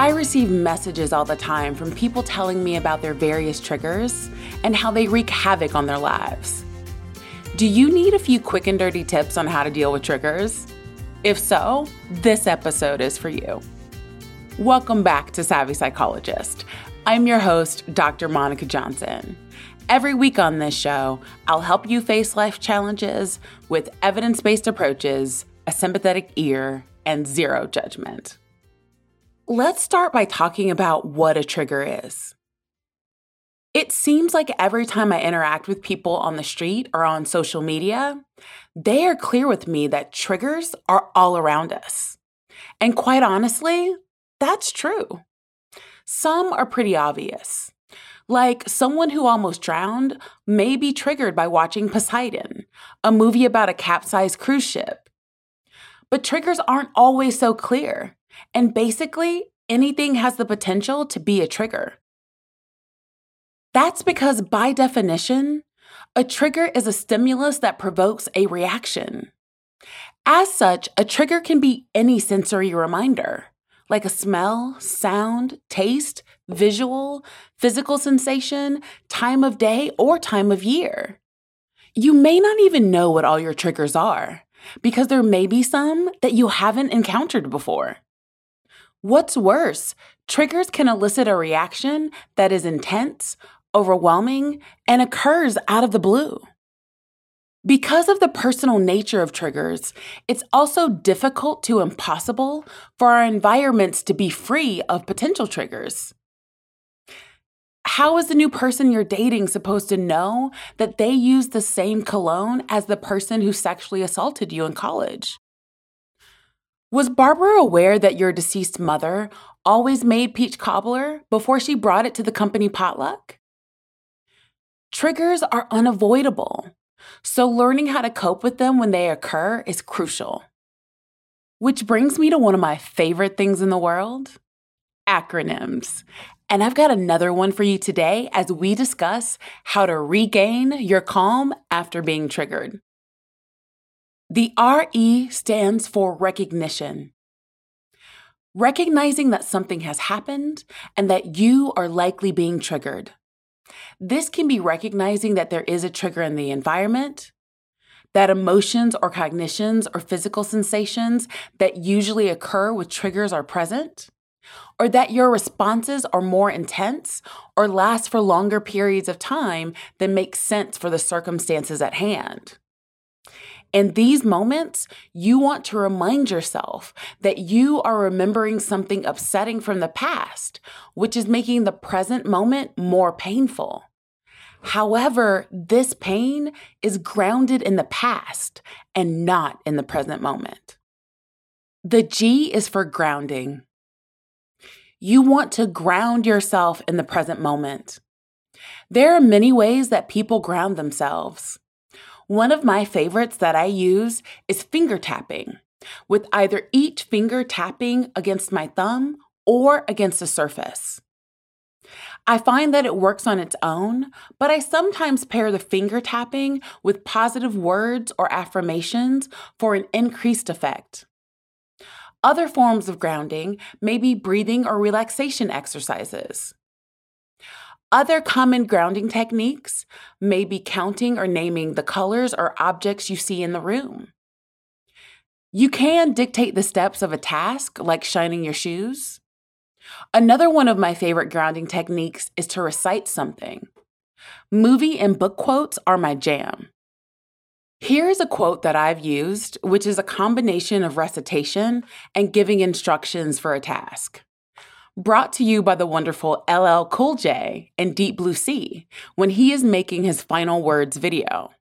I receive messages all the time from people telling me about their various triggers and how they wreak havoc on their lives. Do you need a few quick and dirty tips on how to deal with triggers? If so, this episode is for you. Welcome back to Savvy Psychologist. I'm your host, Dr. Monica Johnson. Every week on this show, I'll help you face life challenges with evidence based approaches, a sympathetic ear, and zero judgment. Let's start by talking about what a trigger is. It seems like every time I interact with people on the street or on social media, they are clear with me that triggers are all around us. And quite honestly, that's true. Some are pretty obvious. Like someone who almost drowned may be triggered by watching Poseidon, a movie about a capsized cruise ship. But triggers aren't always so clear. And basically, anything has the potential to be a trigger. That's because, by definition, a trigger is a stimulus that provokes a reaction. As such, a trigger can be any sensory reminder, like a smell, sound, taste, visual, physical sensation, time of day, or time of year. You may not even know what all your triggers are, because there may be some that you haven't encountered before. What's worse, triggers can elicit a reaction that is intense, overwhelming, and occurs out of the blue. Because of the personal nature of triggers, it's also difficult to impossible for our environments to be free of potential triggers. How is the new person you're dating supposed to know that they use the same cologne as the person who sexually assaulted you in college? Was Barbara aware that your deceased mother always made peach cobbler before she brought it to the company potluck? Triggers are unavoidable, so learning how to cope with them when they occur is crucial. Which brings me to one of my favorite things in the world acronyms. And I've got another one for you today as we discuss how to regain your calm after being triggered. The RE stands for recognition. Recognizing that something has happened and that you are likely being triggered. This can be recognizing that there is a trigger in the environment, that emotions or cognitions or physical sensations that usually occur with triggers are present, or that your responses are more intense or last for longer periods of time than make sense for the circumstances at hand. In these moments, you want to remind yourself that you are remembering something upsetting from the past, which is making the present moment more painful. However, this pain is grounded in the past and not in the present moment. The G is for grounding. You want to ground yourself in the present moment. There are many ways that people ground themselves. One of my favorites that I use is finger tapping, with either each finger tapping against my thumb or against a surface. I find that it works on its own, but I sometimes pair the finger tapping with positive words or affirmations for an increased effect. Other forms of grounding may be breathing or relaxation exercises. Other common grounding techniques may be counting or naming the colors or objects you see in the room. You can dictate the steps of a task, like shining your shoes. Another one of my favorite grounding techniques is to recite something. Movie and book quotes are my jam. Here's a quote that I've used, which is a combination of recitation and giving instructions for a task. Brought to you by the wonderful LL Cool J and Deep Blue Sea when he is making his final words video.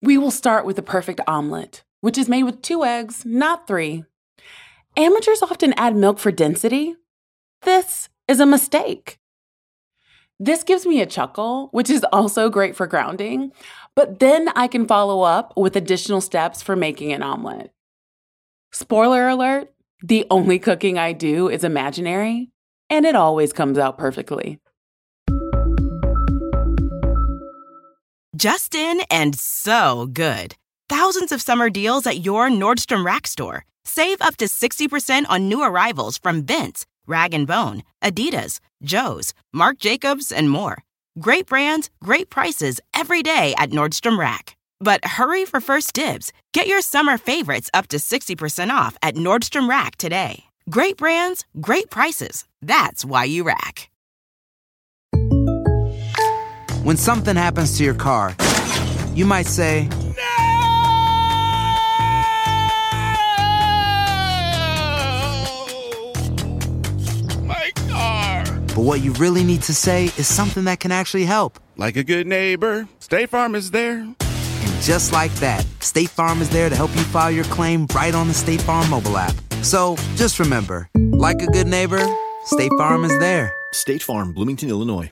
We will start with the perfect omelet, which is made with two eggs, not three. Amateurs often add milk for density. This is a mistake. This gives me a chuckle, which is also great for grounding, but then I can follow up with additional steps for making an omelet. Spoiler alert the only cooking I do is imaginary, and it always comes out perfectly. Just in and so good. Thousands of summer deals at your Nordstrom Rack store. Save up to 60% on new arrivals from Vince, Rag & Bone, Adidas, Joe's, Marc Jacobs, and more. Great brands, great prices every day at Nordstrom Rack. But hurry for first dibs. Get your summer favorites up to 60% off at Nordstrom Rack today. Great brands, great prices. That's why you rack. When something happens to your car, you might say, My car. but what you really need to say is something that can actually help. Like a good neighbor, State Farm is there. And just like that, State Farm is there to help you file your claim right on the State Farm mobile app. So just remember, like a good neighbor, State Farm is there. State Farm, Bloomington, Illinois.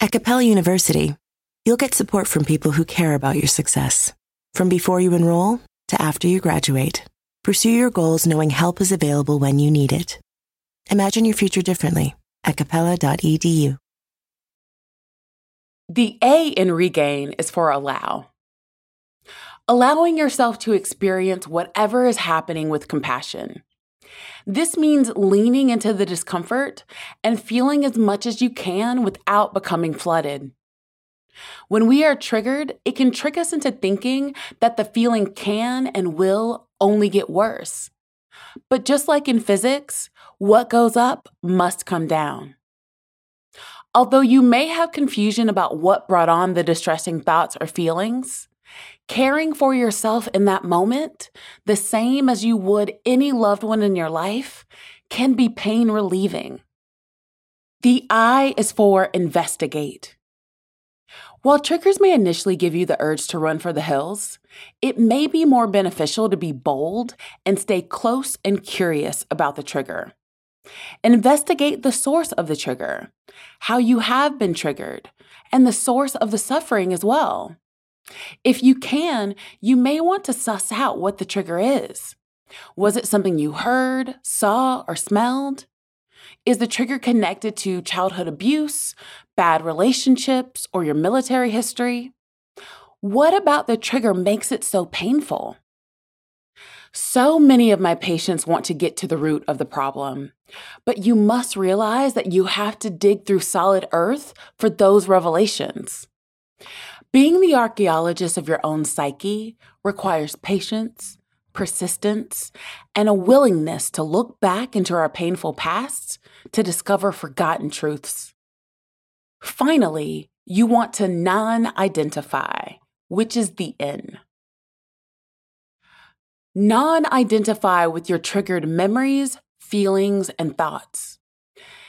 At Capella University, you'll get support from people who care about your success. From before you enroll to after you graduate, pursue your goals knowing help is available when you need it. Imagine your future differently at capella.edu. The A in regain is for allow. Allowing yourself to experience whatever is happening with compassion. This means leaning into the discomfort and feeling as much as you can without becoming flooded. When we are triggered, it can trick us into thinking that the feeling can and will only get worse. But just like in physics, what goes up must come down. Although you may have confusion about what brought on the distressing thoughts or feelings, caring for yourself in that moment, the same as you would any loved one in your life, can be pain relieving. The I is for investigate. While triggers may initially give you the urge to run for the hills, it may be more beneficial to be bold and stay close and curious about the trigger. Investigate the source of the trigger, how you have been triggered, and the source of the suffering as well. If you can, you may want to suss out what the trigger is. Was it something you heard, saw, or smelled? Is the trigger connected to childhood abuse, bad relationships, or your military history? What about the trigger makes it so painful? So many of my patients want to get to the root of the problem, but you must realize that you have to dig through solid earth for those revelations. Being the archaeologist of your own psyche requires patience, persistence, and a willingness to look back into our painful past to discover forgotten truths. Finally, you want to non identify, which is the N. Non identify with your triggered memories, feelings, and thoughts.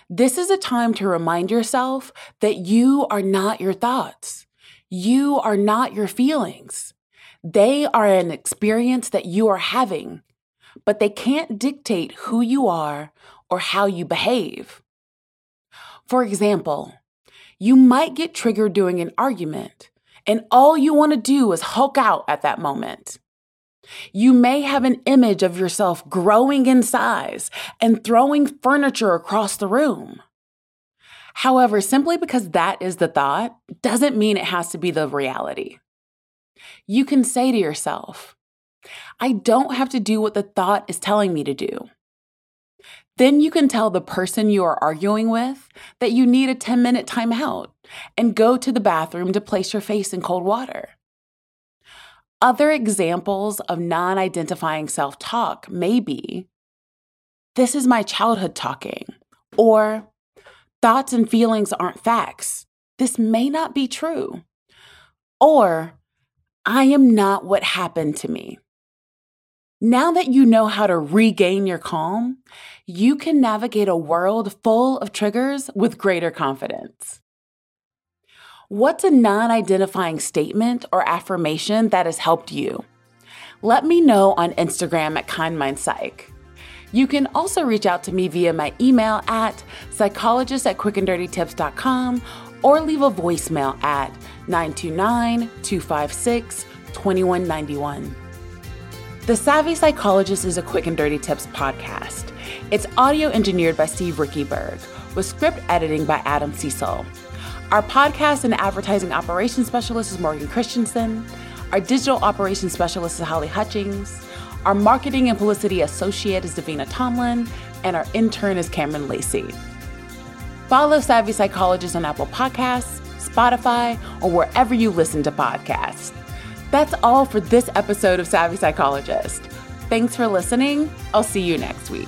This is a time to remind yourself that you are not your thoughts. You are not your feelings. They are an experience that you are having, but they can't dictate who you are or how you behave. For example, you might get triggered during an argument, and all you want to do is hulk out at that moment. You may have an image of yourself growing in size and throwing furniture across the room. However, simply because that is the thought doesn't mean it has to be the reality. You can say to yourself, I don't have to do what the thought is telling me to do. Then you can tell the person you are arguing with that you need a 10 minute timeout and go to the bathroom to place your face in cold water. Other examples of non identifying self talk may be This is my childhood talking, or Thoughts and feelings aren't facts. This may not be true. Or I am not what happened to me. Now that you know how to regain your calm, you can navigate a world full of triggers with greater confidence. What's a non identifying statement or affirmation that has helped you? Let me know on Instagram at KindMindPsych. You can also reach out to me via my email at psychologist at quickanddirtytips.com or leave a voicemail at 929 256 2191. The Savvy Psychologist is a Quick and Dirty Tips podcast. It's audio engineered by Steve Riekeberg, with script editing by Adam Cecil. Our podcast and advertising operations specialist is Morgan Christensen. Our digital operations specialist is Holly Hutchings. Our marketing and publicity associate is Davina Tomlin. And our intern is Cameron Lacey. Follow Savvy Psychologist on Apple Podcasts, Spotify, or wherever you listen to podcasts. That's all for this episode of Savvy Psychologist. Thanks for listening. I'll see you next week.